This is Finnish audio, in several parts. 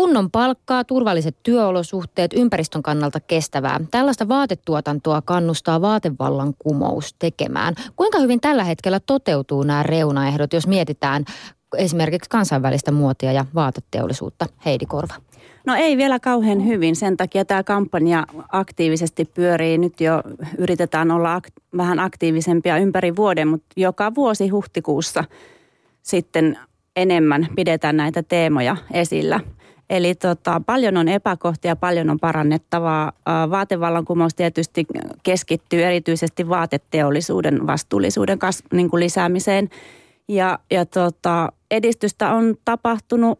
Kunnon palkkaa, turvalliset työolosuhteet, ympäristön kannalta kestävää. Tällaista vaatetuotantoa kannustaa vaatevallan kumous tekemään. Kuinka hyvin tällä hetkellä toteutuu nämä reunaehdot, jos mietitään esimerkiksi kansainvälistä muotia ja vaateteollisuutta? Heidi Korva. No ei vielä kauhean hyvin, sen takia tämä kampanja aktiivisesti pyörii. Nyt jo yritetään olla ak- vähän aktiivisempia ympäri vuoden, mutta joka vuosi huhtikuussa sitten enemmän pidetään näitä teemoja esillä. Eli tota, paljon on epäkohtia, paljon on parannettavaa. Vaatevallankumous tietysti keskittyy erityisesti vaateteollisuuden vastuullisuuden kas, niin kuin lisäämiseen. Ja, ja tota, edistystä on tapahtunut.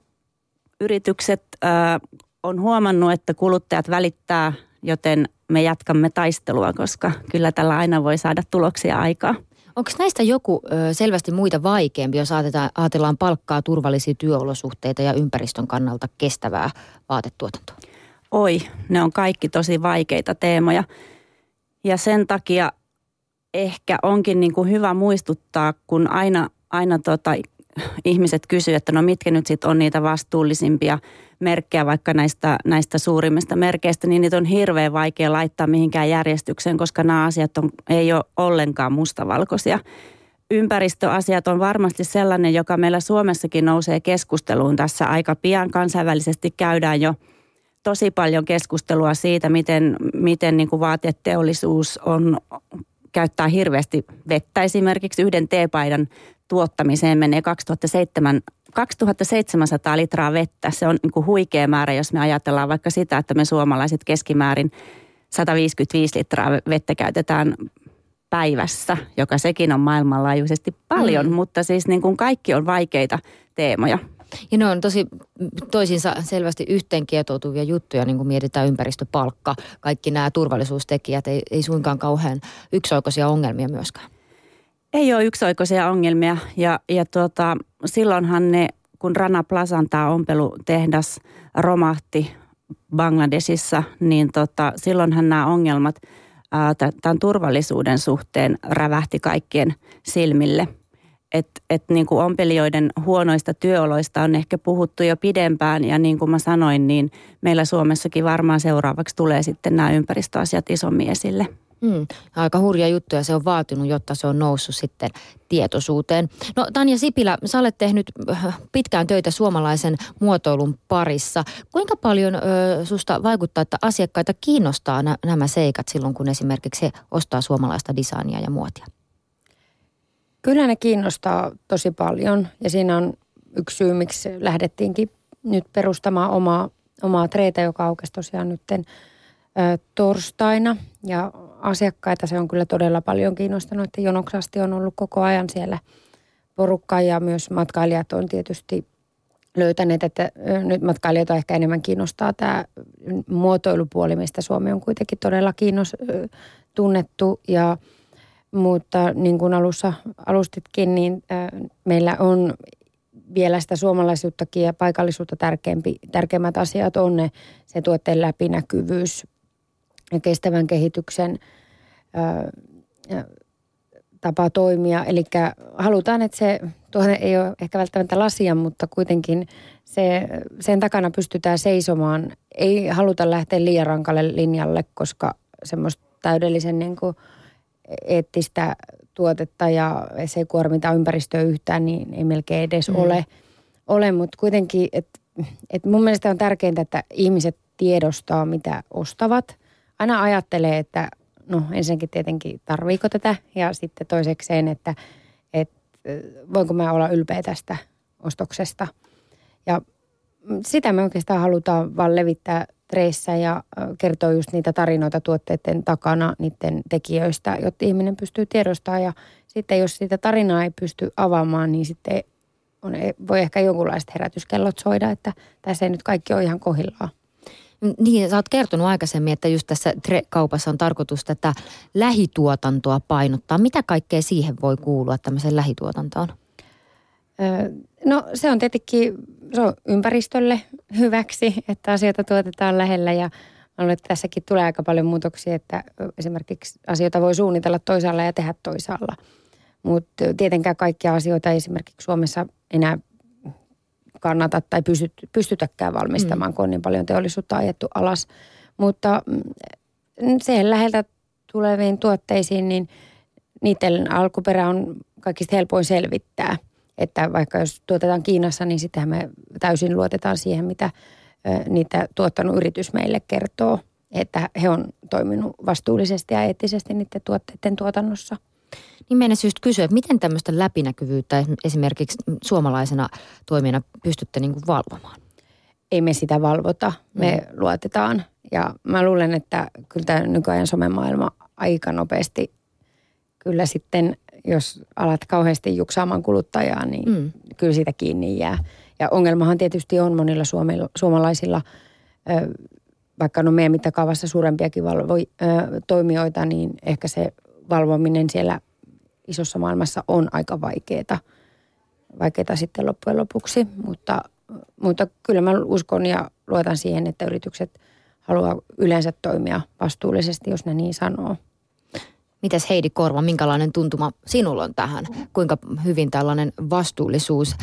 Yritykset ää, on huomannut, että kuluttajat välittää, joten me jatkamme taistelua, koska kyllä tällä aina voi saada tuloksia aikaa. Onko näistä joku selvästi muita vaikeampi, jos ajatellaan palkkaa, turvallisia työolosuhteita ja ympäristön kannalta kestävää vaatetuotantoa? Oi, ne on kaikki tosi vaikeita teemoja. Ja sen takia ehkä onkin niin kuin hyvä muistuttaa, kun aina, aina tota, ihmiset kysyvät, että no mitkä nyt sitten on niitä vastuullisimpia merkkejä vaikka näistä, näistä suurimmista merkeistä, niin niitä on hirveän vaikea laittaa mihinkään järjestykseen, koska nämä asiat on, ei ole ollenkaan mustavalkoisia. Ympäristöasiat on varmasti sellainen, joka meillä Suomessakin nousee keskusteluun tässä aika pian. Kansainvälisesti käydään jo tosi paljon keskustelua siitä, miten, miten niin kuin vaateteollisuus on, käyttää hirveästi vettä. Esimerkiksi yhden teepaidan tuottamiseen menee 2007, 2700 litraa vettä. Se on niin kuin huikea määrä, jos me ajatellaan vaikka sitä, että me suomalaiset keskimäärin 155 litraa vettä käytetään päivässä, joka sekin on maailmanlaajuisesti paljon, mm. mutta siis niin kuin kaikki on vaikeita teemoja. Ja ne on tosi toisinsa selvästi yhteenkietoutuvia juttuja, niin kuin mietitään ympäristöpalkka, kaikki nämä turvallisuustekijät, ei, ei suinkaan kauhean yksioikoisia ongelmia myöskään. Ei ole yksioikoisia ongelmia ja, ja tuota, silloinhan ne, kun Rana Plazan tämä ompelutehdas romahti Bangladesissa, niin tota, silloinhan nämä ongelmat tämän turvallisuuden suhteen rävähti kaikkien silmille. Että et niin kuin ompelijoiden huonoista työoloista on ehkä puhuttu jo pidempään ja niin kuin mä sanoin, niin meillä Suomessakin varmaan seuraavaksi tulee sitten nämä ympäristöasiat isommin esille. Mm, aika hurja juttu ja se on vaatinut, jotta se on noussut sitten tietoisuuteen. No Tanja Sipilä, sä olet tehnyt äh, pitkään töitä suomalaisen muotoilun parissa. Kuinka paljon ö, susta vaikuttaa, että asiakkaita kiinnostaa nä- nämä seikat silloin, kun esimerkiksi he ostaa suomalaista designia ja muotia? Kyllä ne kiinnostaa tosi paljon ja siinä on yksi syy, miksi lähdettiinkin nyt perustamaan omaa, omaa treitä, joka aukesi tosiaan nytten – torstaina. Ja asiakkaita se on kyllä todella paljon kiinnostanut, että jonoksasti on ollut koko ajan siellä porukka ja myös matkailijat on tietysti löytäneet, että nyt matkailijoita ehkä enemmän kiinnostaa tämä muotoilupuoli, mistä Suomi on kuitenkin todella kiinnos, tunnettu. Ja mutta niin kuin alussa alustitkin, niin meillä on vielä sitä suomalaisuuttakin ja paikallisuutta tärkeämpi, tärkeimmät asiat on ne, se tuotteen läpinäkyvyys, ja kestävän kehityksen ö, tapa toimia. Eli halutaan, että se, tuohon ei ole ehkä välttämättä lasia, mutta kuitenkin se, sen takana pystytään seisomaan. Ei haluta lähteä liian rankalle linjalle, koska semmoista täydellisen niin kuin eettistä tuotetta ja se ei kuormita ympäristöä yhtään, niin ei melkein edes mm. ole. ole. Mutta kuitenkin, että et mun mielestä on tärkeintä, että ihmiset tiedostaa, mitä ostavat aina ajattelee, että no ensinnäkin tietenkin tarviiko tätä ja sitten toisekseen, että, että voinko mä olla ylpeä tästä ostoksesta. Ja sitä me oikeastaan halutaan vaan levittää treissä ja kertoa just niitä tarinoita tuotteiden takana niiden tekijöistä, jotta ihminen pystyy tiedostamaan. Ja sitten jos sitä tarinaa ei pysty avaamaan, niin sitten on, voi ehkä jonkunlaiset herätyskellot soida, että tässä ei nyt kaikki ole ihan kohillaan. Niin, sä oot kertonut aikaisemmin, että just tässä kaupassa on tarkoitus tätä lähituotantoa painottaa. Mitä kaikkea siihen voi kuulua tämmöiseen lähituotantoon? No se on tietenkin se on ympäristölle hyväksi, että asioita tuotetaan lähellä ja luulen, että tässäkin tulee aika paljon muutoksia, että esimerkiksi asioita voi suunnitella toisaalla ja tehdä toisaalla. Mutta tietenkään kaikkia asioita ei esimerkiksi Suomessa enää kannata tai pystyt, pystytäkään valmistamaan, mm. kun on niin paljon teollisuutta ajettu alas. Mutta mm, siihen läheltä tuleviin tuotteisiin, niin niiden alkuperä on kaikista helpoin selvittää. Että vaikka jos tuotetaan Kiinassa, niin sitähän me täysin luotetaan siihen, mitä niitä tuottanut yritys meille kertoo, että he on toiminut vastuullisesti ja eettisesti niiden tuotteiden tuotannossa. Niin meidän syystä kysyä, että miten tämmöistä läpinäkyvyyttä esimerkiksi suomalaisena toimijana pystytte niin kuin valvomaan? Ei me sitä valvota, me mm. luotetaan. Ja mä luulen, että kyllä tämä nykyajan somemaailma aika nopeasti kyllä sitten, jos alat kauheasti juksaamaan kuluttajaa, niin mm. kyllä siitä kiinni jää. Ja ongelmahan tietysti on monilla suomalaisilla, vaikka no meidän mittakaavassa suurempiakin valvo, toimijoita, niin ehkä se valvominen siellä isossa maailmassa on aika vaikeaa, vaikeaa sitten loppujen lopuksi. Mutta, mutta kyllä mä uskon ja luotan siihen, että yritykset haluaa yleensä toimia vastuullisesti, jos ne niin sanoo. Mitäs Heidi Korva, minkälainen tuntuma sinulla on tähän? Kuinka hyvin tällainen vastuullisuus,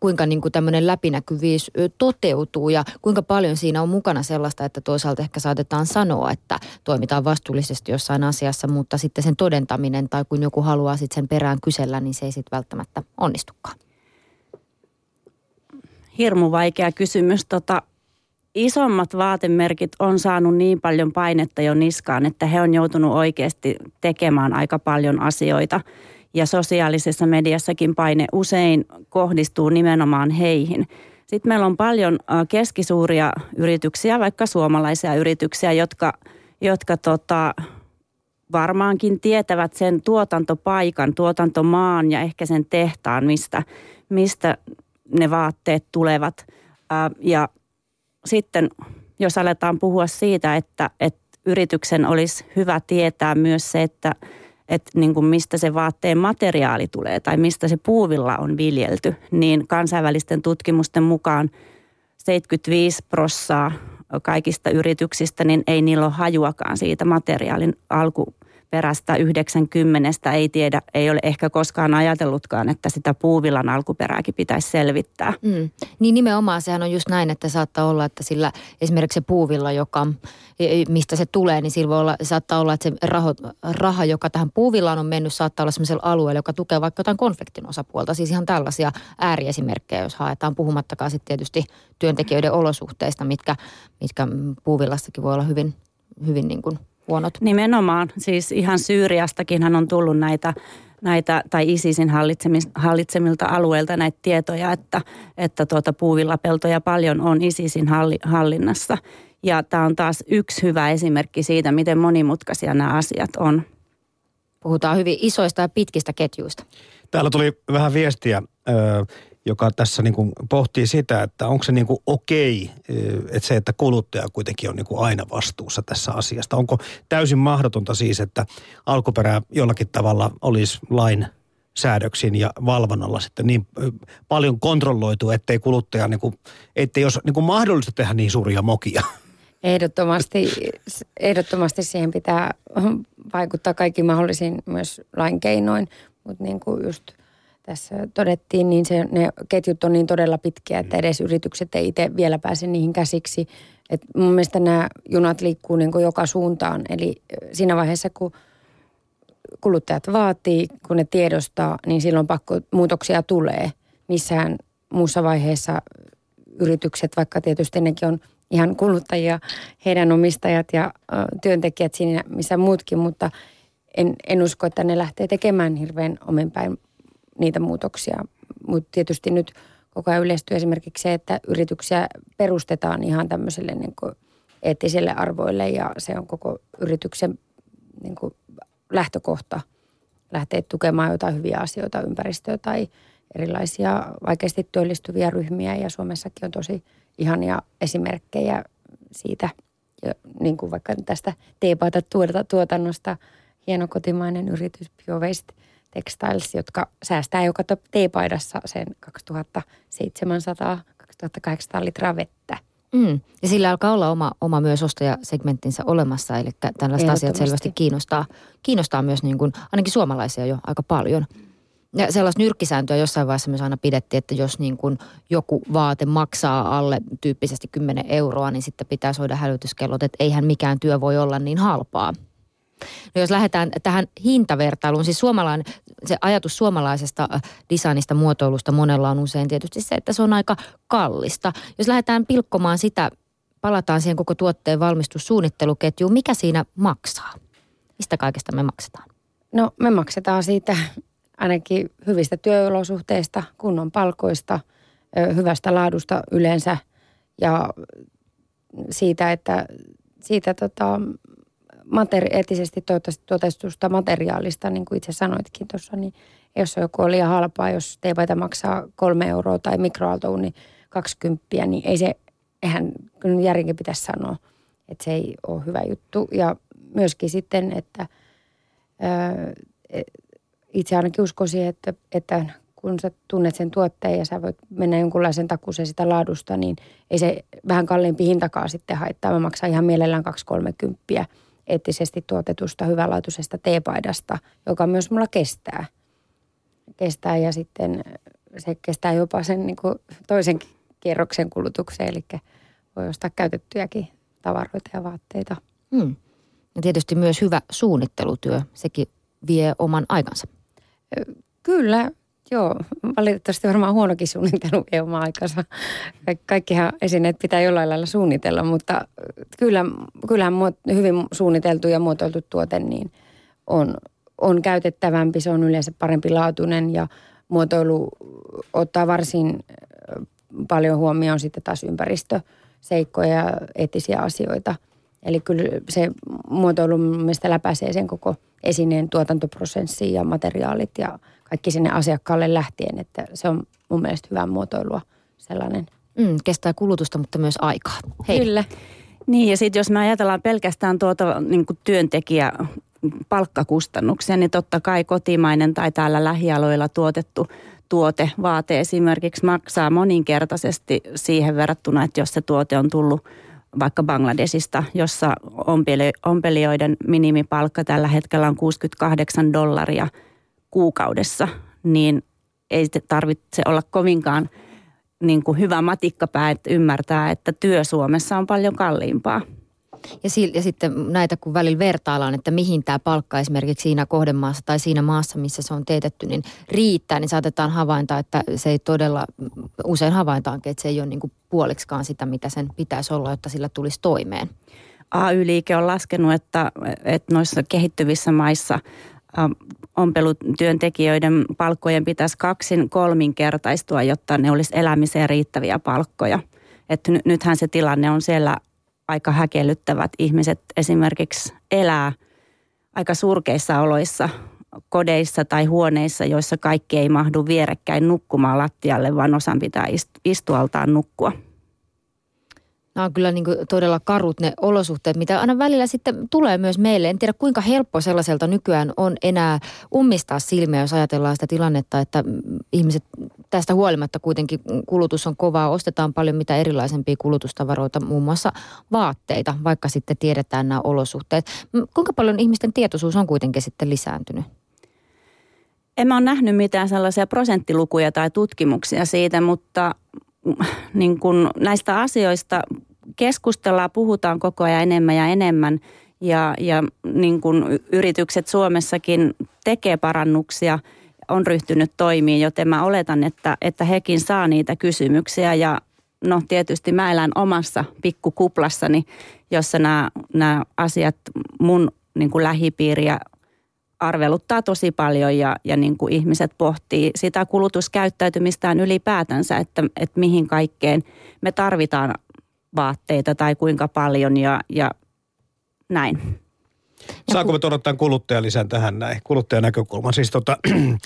kuinka niin kuin tämmöinen läpinäkyvyys toteutuu ja kuinka paljon siinä on mukana sellaista, että toisaalta ehkä saatetaan sanoa, että toimitaan vastuullisesti jossain asiassa, mutta sitten sen todentaminen tai kun joku haluaa sitten sen perään kysellä, niin se ei sitten välttämättä onnistukaan. Hirmu vaikea kysymys. Tota, isommat vaatemerkit on saanut niin paljon painetta jo niskaan, että he on joutunut oikeasti tekemään aika paljon asioita. Ja sosiaalisessa mediassakin paine usein kohdistuu nimenomaan heihin. Sitten meillä on paljon keskisuuria yrityksiä, vaikka suomalaisia yrityksiä, jotka, jotka tota, varmaankin tietävät sen tuotantopaikan, tuotantomaan ja ehkä sen tehtaan, mistä, mistä ne vaatteet tulevat. Ja sitten jos aletaan puhua siitä, että, että yrityksen olisi hyvä tietää myös se, että, että niin kuin mistä se vaatteen materiaali tulee tai mistä se puuvilla on viljelty, niin kansainvälisten tutkimusten mukaan 75 prossaa kaikista yrityksistä, niin ei niillä ole hajuakaan siitä materiaalin alku, alkuperästä 90 ei tiedä, ei ole ehkä koskaan ajatellutkaan, että sitä puuvillan alkuperääkin pitäisi selvittää. Mm. Niin nimenomaan sehän on just näin, että saattaa olla, että sillä esimerkiksi se puuvilla, joka, e, e, mistä se tulee, niin sillä voi olla, saattaa olla, että se raho, raha, joka tähän puuvillaan on mennyt, saattaa olla sellaisella alueella, joka tukee vaikka jotain konfliktin osapuolta. Siis ihan tällaisia ääriesimerkkejä, jos haetaan, puhumattakaan sitten tietysti työntekijöiden olosuhteista, mitkä, mitkä puuvillastakin voi olla hyvin, hyvin niin kuin huonot. Nimenomaan. Siis ihan Syyriastakin hän on tullut näitä näitä, tai ISISin hallitsemilta alueilta näitä tietoja, että, että tuota puuvillapeltoja paljon on ISISin hallinnassa. Ja tämä on taas yksi hyvä esimerkki siitä, miten monimutkaisia nämä asiat on. Puhutaan hyvin isoista ja pitkistä ketjuista. Täällä tuli vähän viestiä joka tässä niin kuin pohtii sitä, että onko se niin kuin okei, että se, että kuluttaja kuitenkin on niin kuin aina vastuussa tässä asiasta. Onko täysin mahdotonta siis, että alkuperä jollakin tavalla olisi lain säädöksin ja valvonnalla sitten niin paljon kontrolloitu, ettei kuluttaja, niin kuin, ettei olisi niin kuin mahdollista tehdä niin suuria mokia. Ehdottomasti, ehdottomasti siihen pitää vaikuttaa kaikki mahdollisiin myös lain keinoin, mutta niin kuin just – tässä todettiin, niin se, ne ketjut on niin todella pitkiä, että edes yritykset ei itse vielä pääse niihin käsiksi. Et mun mielestä nämä junat liikkuu niin kuin joka suuntaan. Eli siinä vaiheessa, kun kuluttajat vaatii, kun ne tiedostaa, niin silloin pakko muutoksia tulee. Missään muussa vaiheessa yritykset, vaikka tietysti nekin on ihan kuluttajia, heidän omistajat ja työntekijät siinä, missä muutkin, mutta en, en usko, että ne lähtee tekemään hirveän omenpäin niitä muutoksia. Mutta tietysti nyt koko ajan yleistyy esimerkiksi se, että yrityksiä perustetaan ihan tämmöiselle niin kuin eettisille arvoille ja se on koko yrityksen niin kuin lähtökohta lähteä tukemaan jotain hyviä asioita, ympäristöä tai erilaisia vaikeasti työllistyviä ryhmiä ja Suomessakin on tosi ihania esimerkkejä siitä, ja niin kuin vaikka tästä teepaita tuotannosta hieno kotimainen yritys BioWaste – Textiles, jotka säästää joka teepaidassa sen 2700-2800 litraa vettä. Mm. Ja sillä alkaa olla oma, oma myös ostajasegmenttinsä olemassa, eli tällaiset asiat selvästi kiinnostaa, kiinnostaa myös niin kuin, ainakin suomalaisia jo aika paljon. Ja sellaista nyrkkisääntöä jossain vaiheessa myös aina pidettiin, että jos niin kuin joku vaate maksaa alle tyyppisesti 10 euroa, niin sitten pitää soida hälytyskellot, että eihän mikään työ voi olla niin halpaa. No jos lähdetään tähän hintavertailuun, siis suomalainen, se ajatus suomalaisesta äh, designista, muotoilusta monella on usein tietysti se, että se on aika kallista. Jos lähdetään pilkkomaan sitä, palataan siihen koko tuotteen valmistussuunnitteluketjuun, mikä siinä maksaa? Mistä kaikesta me maksetaan? No me maksetaan siitä ainakin hyvistä työolosuhteista, kunnon palkoista, hyvästä laadusta yleensä ja siitä, että siitä tota, materi- eettisesti tuotetusta materiaalista, niin kuin itse sanoitkin tuossa, niin jos joku on liian halpaa, jos teepaita maksaa kolme euroa tai mikroaaltouuni 20, niin ei se, eihän järjenkin pitäisi sanoa, että se ei ole hyvä juttu. Ja myöskin sitten, että itse ainakin uskoisin, että, että kun sä tunnet sen tuotteen ja sä voit mennä jonkunlaisen takuuseen sitä laadusta, niin ei se vähän kalliimpi hintakaan sitten haittaa. Mä maksan ihan mielellään 2-30 eettisesti tuotetusta, hyvänlaatuisesta teepaidasta, joka myös mulla kestää. Kestää ja sitten se kestää jopa sen niin kuin toisen kierroksen kulutukseen, eli voi ostaa käytettyjäkin tavaroita ja vaatteita. Hmm. Ja tietysti myös hyvä suunnittelutyö, sekin vie oman aikansa. Kyllä, joo. Valitettavasti varmaan huonokin suunnittelu vie oman aikansa. Kaikkihan esineet pitää jollain lailla suunnitella, mutta kyllä, kyllähän hyvin suunniteltu ja muotoiltu tuote niin on, on käytettävämpi. Se on yleensä parempi laatuinen ja muotoilu ottaa varsin paljon huomioon sitten taas ympäristöseikkoja ja eettisiä asioita. Eli kyllä se muotoilu mielestäni läpäisee sen koko – esineen tuotantoprosessi ja materiaalit ja kaikki sinne asiakkaalle lähtien, että se on mun mielestä hyvää muotoilua sellainen. Mm, kestää kulutusta, mutta myös aikaa. Hei. Kyllä. Niin ja sitten jos me ajatellaan pelkästään tuota niin työntekijä palkkakustannuksia, niin totta kai kotimainen tai täällä lähialoilla tuotettu tuote, vaate esimerkiksi maksaa moninkertaisesti siihen verrattuna, että jos se tuote on tullut vaikka Bangladesista, jossa ompelijoiden minimipalkka tällä hetkellä on 68 dollaria kuukaudessa, niin ei tarvitse olla kovinkaan niin kuin hyvä matikkapää, että ymmärtää, että työ Suomessa on paljon kalliimpaa. Ja, si- ja sitten näitä kun välillä vertaillaan, että mihin tämä palkka esimerkiksi siinä kohdemaassa tai siinä maassa, missä se on teetetty, niin riittää, niin saatetaan havainta, että se ei todella, usein havaintaankin, että se ei ole niin kuin puoliksikaan sitä, mitä sen pitäisi olla, jotta sillä tulisi toimeen. AY-liike on laskenut, että, että noissa kehittyvissä maissa ompelutyöntekijöiden palkkojen pitäisi kaksin kolminkertaistua, jotta ne olisi elämiseen riittäviä palkkoja. Että nythän se tilanne on siellä aika häkellyttävät. Ihmiset esimerkiksi elää aika surkeissa oloissa kodeissa tai huoneissa, joissa kaikki ei mahdu vierekkäin nukkumaan lattialle, vaan osan pitää istualtaan nukkua nämä on kyllä niin kuin todella karut ne olosuhteet, mitä aina välillä sitten tulee myös meille. En tiedä kuinka helppo sellaiselta nykyään on enää ummistaa silmiä, jos ajatellaan sitä tilannetta, että ihmiset tästä huolimatta kuitenkin kulutus on kovaa. Ostetaan paljon mitä erilaisempia kulutustavaroita, muun muassa vaatteita, vaikka sitten tiedetään nämä olosuhteet. Kuinka paljon ihmisten tietoisuus on kuitenkin sitten lisääntynyt? En mä ole nähnyt mitään sellaisia prosenttilukuja tai tutkimuksia siitä, mutta niin kun näistä asioista keskustellaan, puhutaan koko ajan enemmän ja enemmän. Ja, ja niin kun yritykset Suomessakin tekee parannuksia, on ryhtynyt toimiin, joten mä oletan, että, että hekin saa niitä kysymyksiä. Ja no tietysti mä elän omassa pikkukuplassani, jossa nämä, nämä asiat mun niin kuin lähipiiriä arveluttaa tosi paljon ja, ja niin kuin ihmiset pohtii sitä kulutuskäyttäytymistään ylipäätänsä, että, että mihin kaikkeen me tarvitaan vaatteita tai kuinka paljon ja, ja näin. Saako me tuoda tämän kuluttajalisän tähän näin, kuluttajan näkökulman? Siis tota,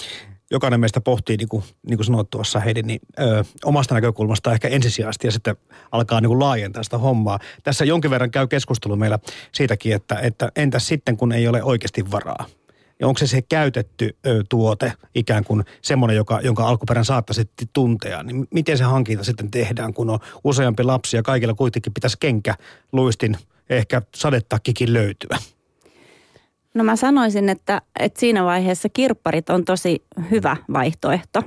jokainen meistä pohtii, niin kuin, niin kuin sanoit tuossa Heidi, niin ö, omasta näkökulmasta ehkä ensisijaisesti ja sitten alkaa niin kuin laajentaa sitä hommaa. Tässä jonkin verran käy keskustelu meillä siitäkin, että, että entäs sitten kun ei ole oikeasti varaa? Ja onko se se käytetty ö, tuote ikään kuin semmoinen, joka, jonka alkuperän saattaisi tuntea, niin miten se hankinta sitten tehdään, kun on useampi lapsi ja kaikilla kuitenkin pitäisi kenkä, luistin, ehkä sadetakkikin löytyä? No mä sanoisin, että, että siinä vaiheessa kirpparit on tosi hyvä vaihtoehto.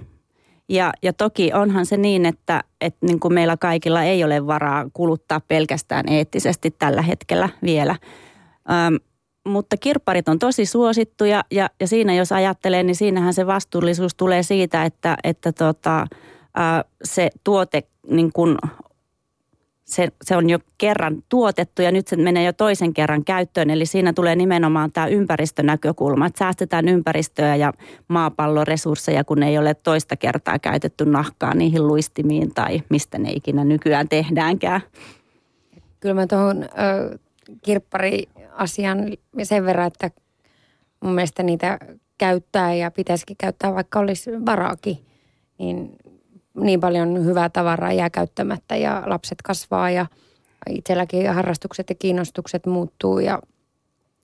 Ja, ja toki onhan se niin, että, että niin kuin meillä kaikilla ei ole varaa kuluttaa pelkästään eettisesti tällä hetkellä vielä. Öm, mutta kirpparit on tosi suosittuja ja, ja siinä jos ajattelee, niin siinähän se vastuullisuus tulee siitä, että, että tota, ää, se tuote niin kuin se, se on jo kerran tuotettu ja nyt se menee jo toisen kerran käyttöön. Eli siinä tulee nimenomaan tämä ympäristönäkökulma, että säästetään ympäristöä ja maapallon resursseja, kun ei ole toista kertaa käytetty nahkaa niihin luistimiin tai mistä ne ikinä nykyään tehdäänkään. Kyllä mä tuohon kirppari-asian sen verran, että mun mielestä niitä käyttää ja pitäisikin käyttää, vaikka olisi varaakin, niin niin paljon hyvää tavaraa jää käyttämättä ja lapset kasvaa ja itselläkin harrastukset ja kiinnostukset muuttuu ja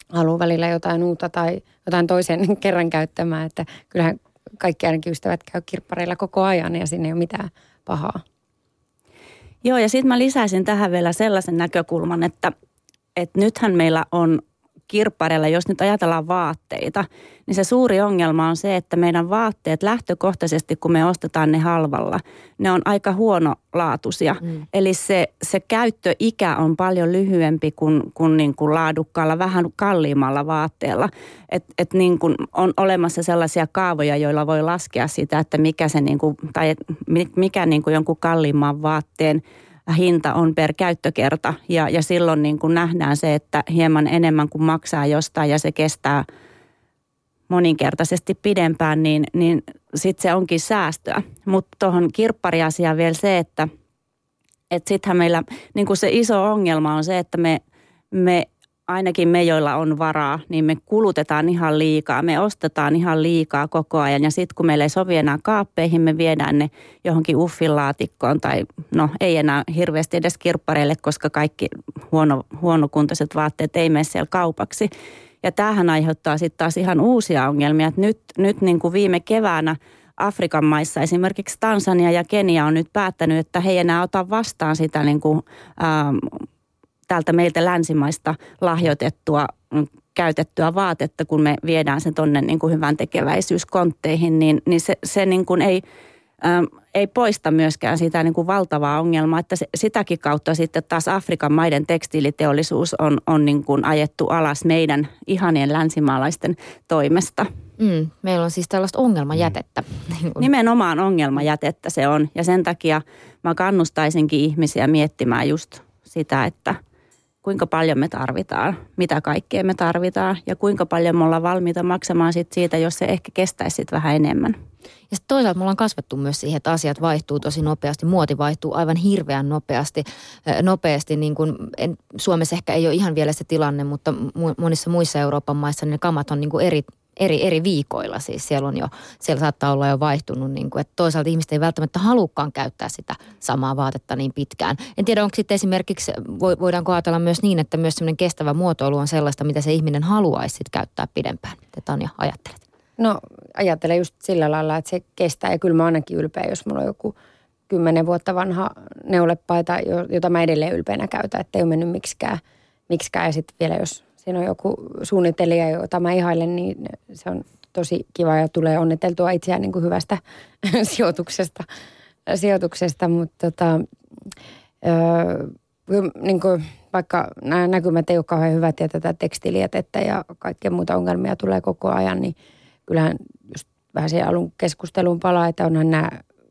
haluaa välillä jotain uutta tai jotain toisen kerran käyttämään, että kyllähän kaikki ainakin ystävät käy kirppareilla koko ajan ja sinne ei ole mitään pahaa. Joo ja sitten mä lisäisin tähän vielä sellaisen näkökulman, että, että nythän meillä on kirppareilla, jos nyt ajatellaan vaatteita, niin se suuri ongelma on se, että meidän vaatteet lähtökohtaisesti, kun me ostetaan ne halvalla, ne on aika huonolaatuisia. Mm. Eli se, se käyttöikä on paljon lyhyempi kuin, kuin, niin kuin laadukkaalla, vähän kalliimmalla vaatteella. Et, et niin kuin on olemassa sellaisia kaavoja, joilla voi laskea sitä, että mikä, se niin kuin, tai mikä niin kuin jonkun kalliimman vaatteen – hinta on per käyttökerta ja, ja silloin niin kuin nähdään se, että hieman enemmän kuin maksaa jostain ja se kestää moninkertaisesti pidempään, niin, niin sitten se onkin säästöä. Mutta tuohon kirppariasiaan vielä se, että et sittenhän meillä niin kuin se iso ongelma on se, että me, me ainakin me, joilla on varaa, niin me kulutetaan ihan liikaa. Me ostetaan ihan liikaa koko ajan ja sitten kun meillä ei sovi enää kaappeihin, me viedään ne johonkin uffilaatikkoon tai no ei enää hirveästi edes kirppareille, koska kaikki huono, huonokuntoiset vaatteet ei mene siellä kaupaksi. Ja tämähän aiheuttaa sitten taas ihan uusia ongelmia. Et nyt nyt niin kuin viime keväänä Afrikan maissa, esimerkiksi Tansania ja Kenia on nyt päättänyt, että he ei enää ota vastaan sitä niin kuin, ähm, täältä meiltä länsimaista lahjoitettua mm, käytettyä vaatetta, kun me viedään se tuonne niin kuin hyvän tekeväisyyskontteihin, niin, niin se, se niin kuin ei, äm, ei poista myöskään sitä niin kuin valtavaa ongelmaa, että se, sitäkin kautta sitten taas Afrikan maiden tekstiiliteollisuus on, on niin kuin ajettu alas meidän ihanien länsimaalaisten toimesta. Mm, meillä on siis tällaista ongelmajätettä. Nimenomaan ongelmajätettä se on ja sen takia mä kannustaisinkin ihmisiä miettimään just sitä, että – kuinka paljon me tarvitaan, mitä kaikkea me tarvitaan ja kuinka paljon me ollaan valmiita maksamaan sit siitä, jos se ehkä kestäisi sit vähän enemmän. Ja sitten toisaalta me ollaan kasvettu myös siihen, että asiat vaihtuu tosi nopeasti. Muoti vaihtuu aivan hirveän nopeasti. nopeasti niin kun, en, Suomessa ehkä ei ole ihan vielä se tilanne, mutta monissa muissa Euroopan maissa ne kamat on niin kuin eri, eri, eri viikoilla. Siis siellä on jo, siellä saattaa olla jo vaihtunut, niin kuin, että toisaalta ihmiset ei välttämättä halukkaan käyttää sitä samaa vaatetta niin pitkään. En tiedä, onko sitten esimerkiksi, voidaanko ajatella myös niin, että myös semmoinen kestävä muotoilu on sellaista, mitä se ihminen haluaisi sit käyttää pidempään. Mitä Tanja ajattelet? No ajattelen just sillä lailla, että se kestää ja kyllä mä ainakin ylpeä, jos mulla on joku kymmenen vuotta vanha neulepaita, jota mä edelleen ylpeänä käytän, että ei ole mennyt miksikään. miksikään. Ja sitten vielä jos siinä on joku suunnittelija, jota mä ihailen, niin se on tosi kiva ja tulee onniteltua itseään niin kuin hyvästä sijoituksesta, sijoituksesta. mutta tota, öö, niin kuin, vaikka nämä näkymät ei ole kauhean hyvät ja tätä tekstilijätettä ja kaikkea muuta ongelmia tulee koko ajan, niin kyllähän just vähän siihen alun keskusteluun palaa, että onhan nämä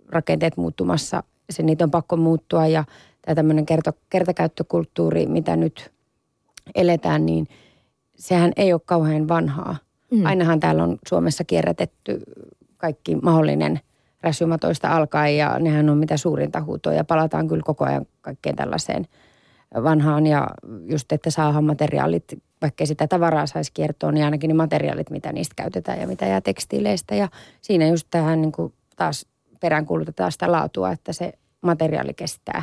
rakenteet muuttumassa, se niitä on pakko muuttua ja tämä tämmöinen kerto, kertakäyttökulttuuri, mitä nyt eletään, niin sehän ei ole kauhean vanhaa. Mm. Ainahan täällä on Suomessa kierrätetty kaikki mahdollinen räsymatoista alkaen ja nehän on mitä suurinta huutoa ja palataan kyllä koko ajan kaikkeen tällaiseen vanhaan ja just, että saadaan materiaalit, vaikka sitä tavaraa saisi kiertoon, niin ainakin ne materiaalit, mitä niistä käytetään ja mitä jää tekstiileistä ja siinä just tähän niin kuin taas peräänkuulutetaan sitä laatua, että se materiaali kestää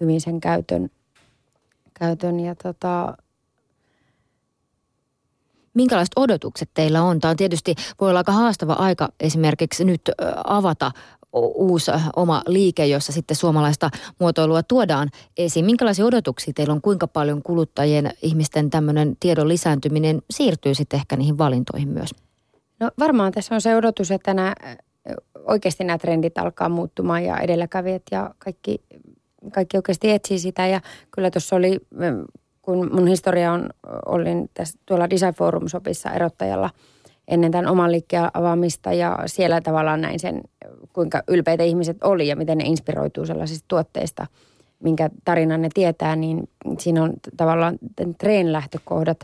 hyvin sen käytön käytön ja tota, Minkälaiset odotukset teillä on? Tämä on tietysti, voi olla aika haastava aika esimerkiksi nyt avata uusi oma liike, jossa sitten suomalaista muotoilua tuodaan esiin. Minkälaisia odotuksia teillä on, kuinka paljon kuluttajien ihmisten tämmöinen tiedon lisääntyminen siirtyy sitten ehkä niihin valintoihin myös? No varmaan tässä on se odotus, että nämä, oikeasti nämä trendit alkaa muuttumaan ja edelläkävijät ja kaikki, kaikki oikeasti etsii sitä. Ja kyllä tuossa oli, kun mun historia on, olin tässä, tuolla Design Forum Shopissa erottajalla ennen tämän oman liikkeen avaamista ja siellä tavallaan näin sen, kuinka ylpeitä ihmiset oli ja miten ne inspiroituu sellaisista tuotteista, minkä tarinan ne tietää, niin siinä on tavallaan treen lähtökohdat.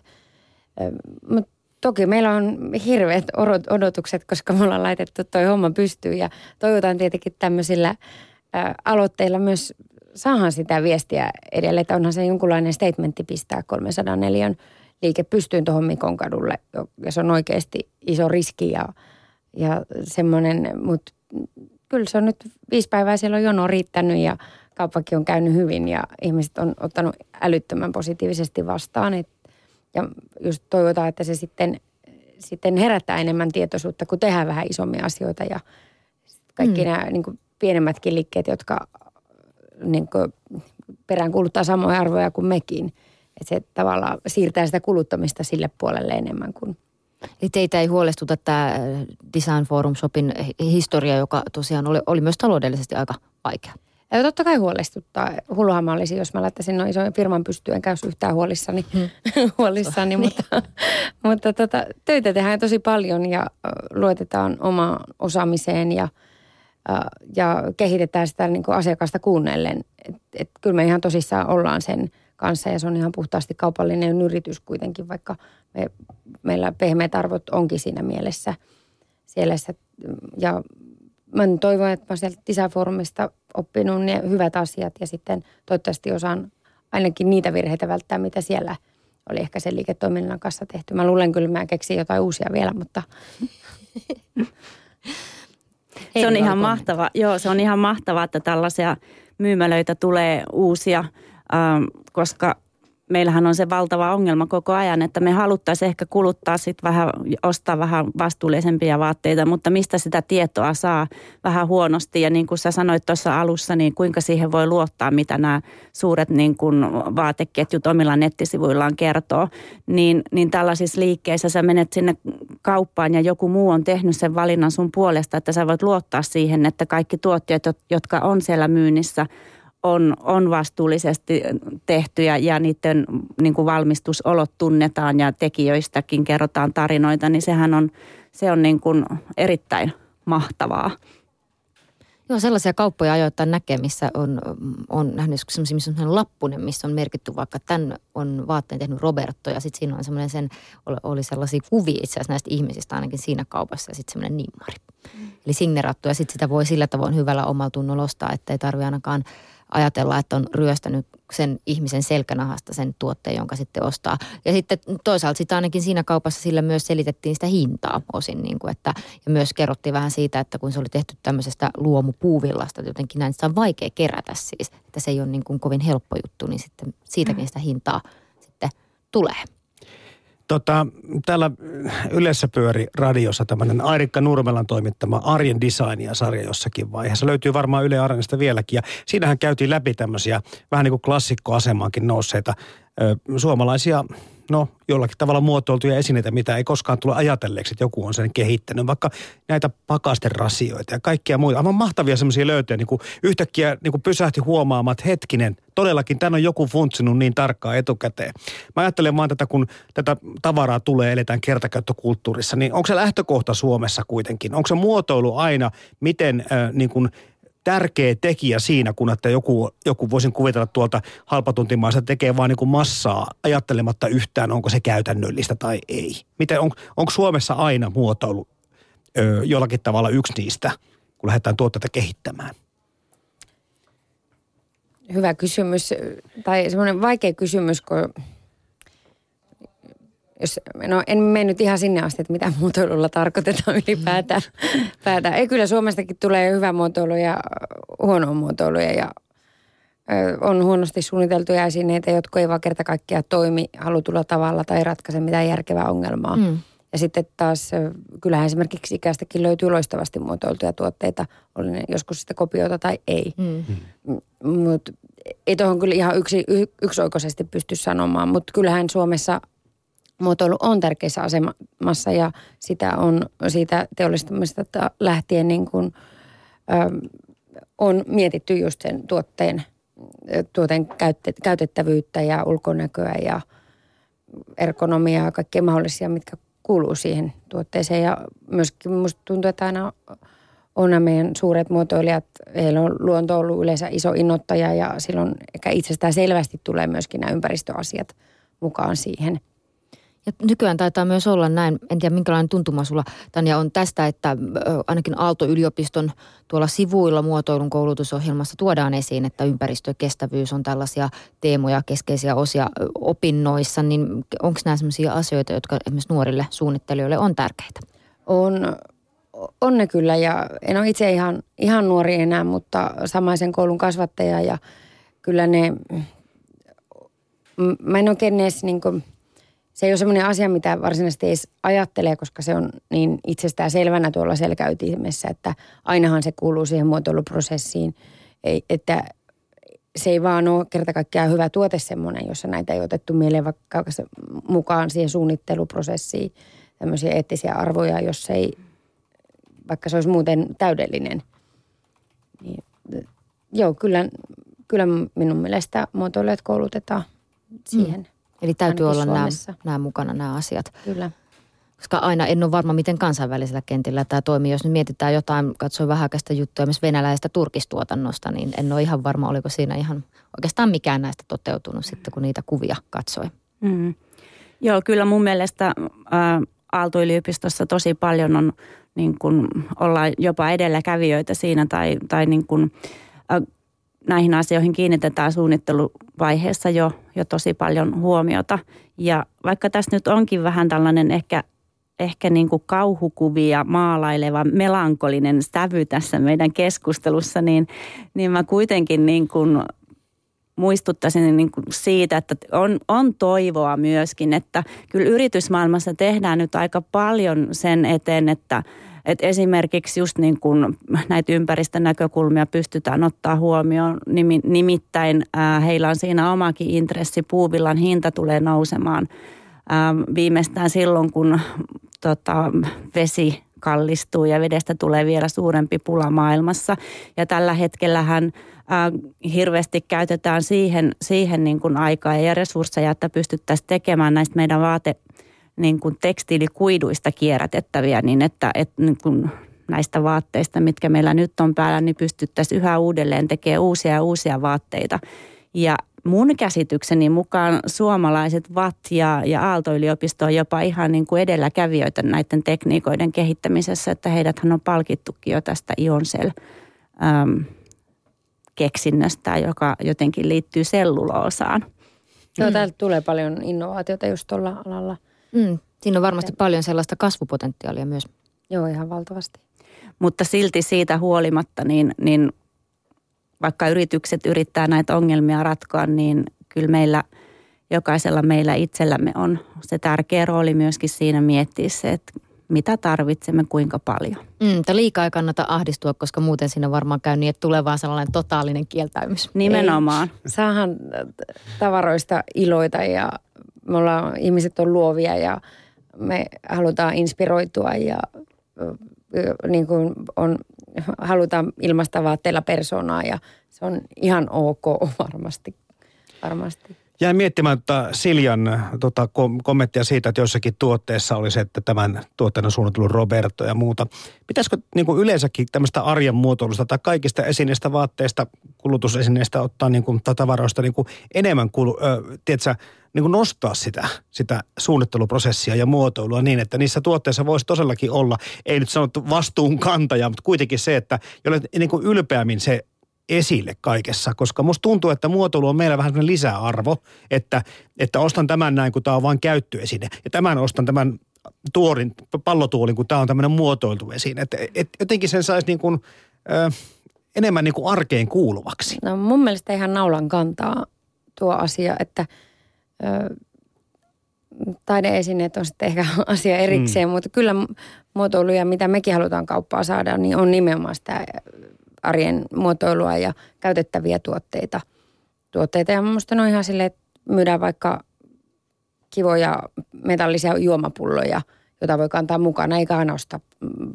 Mutta toki meillä on hirveät odotukset, koska me ollaan laitettu toi homma pystyyn ja toivotaan tietenkin tämmöisillä aloitteilla myös saahan sitä viestiä edelleen, että onhan se jonkunlainen statementti pistää 304 liike pystyyn tuohon Mikon kadulle, ja se on oikeasti iso riski ja, ja semmoinen, mutta kyllä se on nyt viisi päivää siellä on jono riittänyt ja kauppakin on käynyt hyvin ja ihmiset on ottanut älyttömän positiivisesti vastaan. Et, ja just toivotaan, että se sitten, sitten herättää enemmän tietoisuutta, kun tehdään vähän isommia asioita ja kaikki mm. nämä niin kuin pienemmätkin liikkeet, jotka niin kuin perään kuuluttaa samoja arvoja kuin mekin. Että se tavallaan siirtää sitä kuluttamista sille puolelle enemmän kuin Eli teitä ei huolestuta tämä Design Forum Shopin historia, joka tosiaan oli, oli myös taloudellisesti aika vaikea. Ja totta kai huolestuttaa. Hulluhan mä olisin, jos mä laittaisin noin isoin firman pystyyn, enkä olisi yhtään huolissani, hmm. huolissani mutta, mutta tota, töitä tehdään tosi paljon ja luotetaan omaan osaamiseen ja – ja kehitetään sitä niin kuin asiakasta kuunnellen. Et, et kyllä me ihan tosissaan ollaan sen kanssa ja se on ihan puhtaasti kaupallinen yritys kuitenkin, vaikka me, meillä pehmeät arvot onkin siinä mielessä siellä. Ja mä toivon, että mä sieltä Tisafoorumista oppinut ne hyvät asiat ja sitten toivottavasti osaan ainakin niitä virheitä välttää, mitä siellä oli ehkä sen liiketoiminnan kanssa tehty. Mä luulen kyllä, mä keksin jotain uusia vielä, mutta Se on ihan mahtava. Joo, se on ihan mahtavaa, että tällaisia myymälöitä tulee uusia, ähm, koska meillähän on se valtava ongelma koko ajan, että me haluttaisiin ehkä kuluttaa sit vähän, ostaa vähän vastuullisempia vaatteita, mutta mistä sitä tietoa saa vähän huonosti. Ja niin kuin sä sanoit tuossa alussa, niin kuinka siihen voi luottaa, mitä nämä suuret niin kuin vaateketjut omilla nettisivuillaan kertoo. Niin, niin tällaisissa liikkeissä sä menet sinne kauppaan ja joku muu on tehnyt sen valinnan sun puolesta, että sä voit luottaa siihen, että kaikki tuotteet, jotka on siellä myynnissä, on, on vastuullisesti tehty ja, ja niiden niin kuin valmistusolot tunnetaan ja tekijöistäkin kerrotaan tarinoita, niin sehän on, se on niin kuin erittäin mahtavaa. Joo, sellaisia kauppoja ajoittain näkee, missä on, on nähnyt sellaisia, missä on lappunen, missä on merkitty vaikka tämän on vaatteen tehnyt Roberto ja sitten siinä on semmoinen sen, oli sellaisia kuvia itse asiassa näistä ihmisistä ainakin siinä kaupassa ja sitten semmoinen nimmari. Mm. Eli signerattu ja sitten sitä voi sillä tavoin hyvällä omalla tunnolla ostaa, että ei tarvitse ainakaan ajatella, että on ryöstänyt sen ihmisen selkänahasta sen tuotteen, jonka sitten ostaa. Ja sitten toisaalta sitten ainakin siinä kaupassa sillä myös selitettiin sitä hintaa osin, niin kuin että, ja myös kerrottiin vähän siitä, että kun se oli tehty tämmöisestä luomupuuvillasta, että jotenkin näin sitä on vaikea kerätä siis, että se ei ole niin kuin kovin helppo juttu, niin sitten siitäkin sitä hintaa sitten tulee. Tota, täällä yleensä pyöri radiossa tämmöinen Airikka Nurmelan toimittama Arjen Designia-sarja jossakin vaiheessa. Löytyy varmaan Yle Arenasta vieläkin. Ja siinähän käytiin läpi tämmöisiä vähän niin kuin klassikkoasemaankin nousseita ö, suomalaisia no jollakin tavalla muotoiltuja esineitä, mitä ei koskaan tule ajatelleeksi, että joku on sen kehittänyt. Vaikka näitä rasioita ja kaikkia muita. Aivan mahtavia semmoisia löytöjä. Niin kuin yhtäkkiä niin kuin pysähti huomaamaan, että hetkinen, todellakin tämän on joku funtsinut niin tarkkaan etukäteen. Mä ajattelen vaan tätä, kun tätä tavaraa tulee, eletään kertakäyttökulttuurissa, niin onko se lähtökohta Suomessa kuitenkin? Onko se muotoilu aina, miten äh, niin kuin tärkeä tekijä siinä, kun että joku, joku voisin kuvitella tuolta halpatuntimaassa tekee vain niin kuin massaa ajattelematta yhtään, onko se käytännöllistä tai ei. Miten, on, onko Suomessa aina muotoilu ö, jollakin tavalla yksi niistä, kun lähdetään tuotteita kehittämään? Hyvä kysymys, tai semmoinen vaikea kysymys, kun jos, no en mennyt ihan sinne asti, että mitä muotoilulla tarkoitetaan ylipäätään. Päätään. Ei kyllä Suomestakin tulee hyvä muotoilu ja huono muotoilu ja on huonosti suunniteltuja esineitä, jotka ei vaan kerta kaikkiaan toimi halutulla tavalla tai ratkaise mitään järkevää ongelmaa. Mm. Ja sitten taas, kyllähän esimerkiksi ikäistäkin löytyy loistavasti muotoiltuja tuotteita, oli ne joskus sitä kopioita tai ei. Mm. Mutta ei tuohon kyllä ihan yksi, yksioikoisesti pysty sanomaan, mutta kyllähän Suomessa muotoilu on tärkeässä asemassa ja sitä on siitä teollistumista lähtien niin kuin, ö, on mietitty just sen tuotteen, tuotteen käytettävyyttä ja ulkonäköä ja ergonomiaa ja kaikkea mahdollisia, mitkä kuuluu siihen tuotteeseen. Ja myöskin musta tuntuu, että aina on nämä meidän suuret muotoilijat, heillä on luonto ollut yleensä iso innoittaja ja silloin ehkä itsestään selvästi tulee myöskin nämä ympäristöasiat mukaan siihen – ja nykyään taitaa myös olla näin, en tiedä minkälainen tuntuma sulla Tanja on tästä, että ainakin Aalto-yliopiston tuolla sivuilla muotoilun koulutusohjelmassa tuodaan esiin, että ympäristökestävyys on tällaisia teemoja, keskeisiä osia opinnoissa, niin onko nämä sellaisia asioita, jotka esimerkiksi nuorille suunnittelijoille on tärkeitä? On, on ne kyllä ja en ole itse ihan, ihan nuori enää, mutta samaisen koulun kasvattaja ja kyllä ne, mä en oikein edes niin kuin, se ei ole semmoinen asia, mitä varsinaisesti edes ajattelee, koska se on niin itsestään selvänä tuolla selkäytimessä, että ainahan se kuuluu siihen muotoiluprosessiin, ei, että se ei vaan ole kerta kaikkiaan hyvä tuote semmoinen, jossa näitä ei otettu mieleen vaikka mukaan siihen suunnitteluprosessiin tämmöisiä eettisiä arvoja, jos ei, vaikka se olisi muuten täydellinen. Niin, joo, kyllä, kyllä minun mielestä muotoilijat koulutetaan siihen. Mm. Eli täytyy olla nämä, nämä mukana nämä asiat. Kyllä. Koska aina en ole varma, miten kansainvälisellä kentillä tämä toimii. Jos nyt mietitään jotain, katsoin vähäkästä juttuja myös venäläisestä turkistuotannosta, niin en ole ihan varma, oliko siinä ihan oikeastaan mikään näistä toteutunut sitten, kun niitä kuvia katsoi. Mm. Joo, kyllä mun mielestä Aalto-yliopistossa tosi paljon on niin kuin, ollaan jopa edelläkävijöitä siinä tai, tai niin kuin, ä, näihin asioihin kiinnitetään suunnitteluvaiheessa jo, jo tosi paljon huomiota. Ja vaikka tässä nyt onkin vähän tällainen ehkä, ehkä niin kuin kauhukuvia maalaileva melankolinen sävy tässä meidän keskustelussa, niin, niin mä kuitenkin niin kuin muistuttaisin niin kuin siitä, että on, on toivoa myöskin, että kyllä yritysmaailmassa tehdään nyt aika paljon sen eteen, että – et esimerkiksi just niin kuin näitä ympäristönäkökulmia pystytään ottaa huomioon, nimittäin heillä on siinä omakin intressi, puuvillan hinta tulee nousemaan ää, viimeistään silloin, kun tota, vesi kallistuu ja vedestä tulee vielä suurempi pula maailmassa. Ja tällä hetkellähän ää, hirveästi käytetään siihen, siihen niin kuin aikaa ja resursseja, että pystyttäisiin tekemään näistä meidän vaate, niin kuin tekstiilikuiduista kierrätettäviä, niin että, että niin kuin näistä vaatteista, mitkä meillä nyt on päällä, niin pystyttäisiin yhä uudelleen tekemään uusia ja uusia vaatteita. Ja mun käsitykseni mukaan suomalaiset VAT ja, ja Aalto-yliopisto on jopa ihan niin kuin edelläkävijöitä näiden tekniikoiden kehittämisessä, että heidäthän on palkittukin jo tästä Ionsel keksinnöstä, joka jotenkin liittyy selluloosaan. Joo, täältä tulee paljon innovaatiota just tuolla alalla. Mm, siinä on varmasti ja. paljon sellaista kasvupotentiaalia myös. Joo, ihan valtavasti. Mutta silti siitä huolimatta, niin, niin vaikka yritykset yrittää näitä ongelmia ratkoa, niin kyllä meillä jokaisella meillä itsellämme on se tärkeä rooli myöskin siinä miettiä se, että mitä tarvitsemme, kuinka paljon. Mm, liikaa ei kannata ahdistua, koska muuten siinä varmaan käy niin, että tulee vaan sellainen totaalinen kieltäymys. Nimenomaan. Ei, saahan tavaroista iloita ja me ollaan, ihmiset on luovia ja me halutaan inspiroitua ja niin kuin on, halutaan ilmaista vaatteilla persoonaa ja se on ihan ok varmasti. varmasti. Jäin miettimään että Siljan tota, kommenttia siitä, että jossakin tuotteessa oli se, että tämän tuotteen on suunnitellut Roberto ja muuta. Pitäisikö niin kuin yleensäkin tämmöistä arjen muotoilusta tai kaikista esineistä, vaatteista, kulutusesineistä ottaa niin kuin, tavaroista niin kuin enemmän kulu, ö, tiedätkö, niin kuin nostaa sitä, sitä suunnitteluprosessia ja muotoilua niin, että niissä tuotteissa voisi todellakin olla, ei nyt sanottu vastuunkantaja, mutta kuitenkin se, että jolle niin kuin ylpeämmin se esille kaikessa, koska musta tuntuu, että muotoilu on meillä vähän sellainen lisäarvo, että, että ostan tämän näin, kun tämä on vain käyttöesine, ja tämän ostan tämän tuorin, pallotuolin, kun tämä on tämmöinen muotoiltu esine. Että et, jotenkin sen saisi niin kuin, ö, enemmän niin kuin arkeen kuuluvaksi. No mun mielestä ihan naulan kantaa tuo asia, että ö, taideesineet on sitten ehkä asia erikseen, mm. mutta kyllä muotoiluja, mitä mekin halutaan kauppaa saada, niin on nimenomaan sitä arjen muotoilua ja käytettäviä tuotteita. tuotteita. Ja minusta ne on ihan silleen, että myydään vaikka kivoja metallisia juomapulloja, jota voi kantaa mukana, eikä aina osta mm,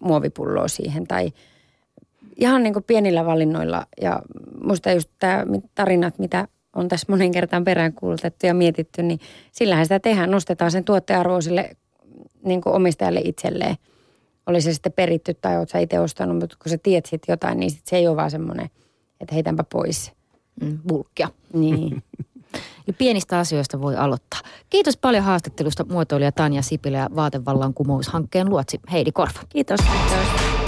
muovipulloa siihen. Tai ihan niin kuin pienillä valinnoilla. Ja musta just tämä tarinat, mitä on tässä monen kertaan peräänkuulutettu ja mietitty, niin sillähän sitä tehdään. Nostetaan sen tuottearvoa sille niin kuin omistajalle itselleen. Oli se sitten peritty tai oot sä itse ostanut, mutta kun sä tiedät sitten jotain, niin sit se ei ole vaan semmoinen, että heitänpä pois. Mm, bulkkia. Niin. Eli pienistä asioista voi aloittaa. Kiitos paljon haastattelusta muotoilija Tanja Sipilä ja vaatevallankumoushankkeen luotsi Heidi Korva. Kiitos. Kiitos.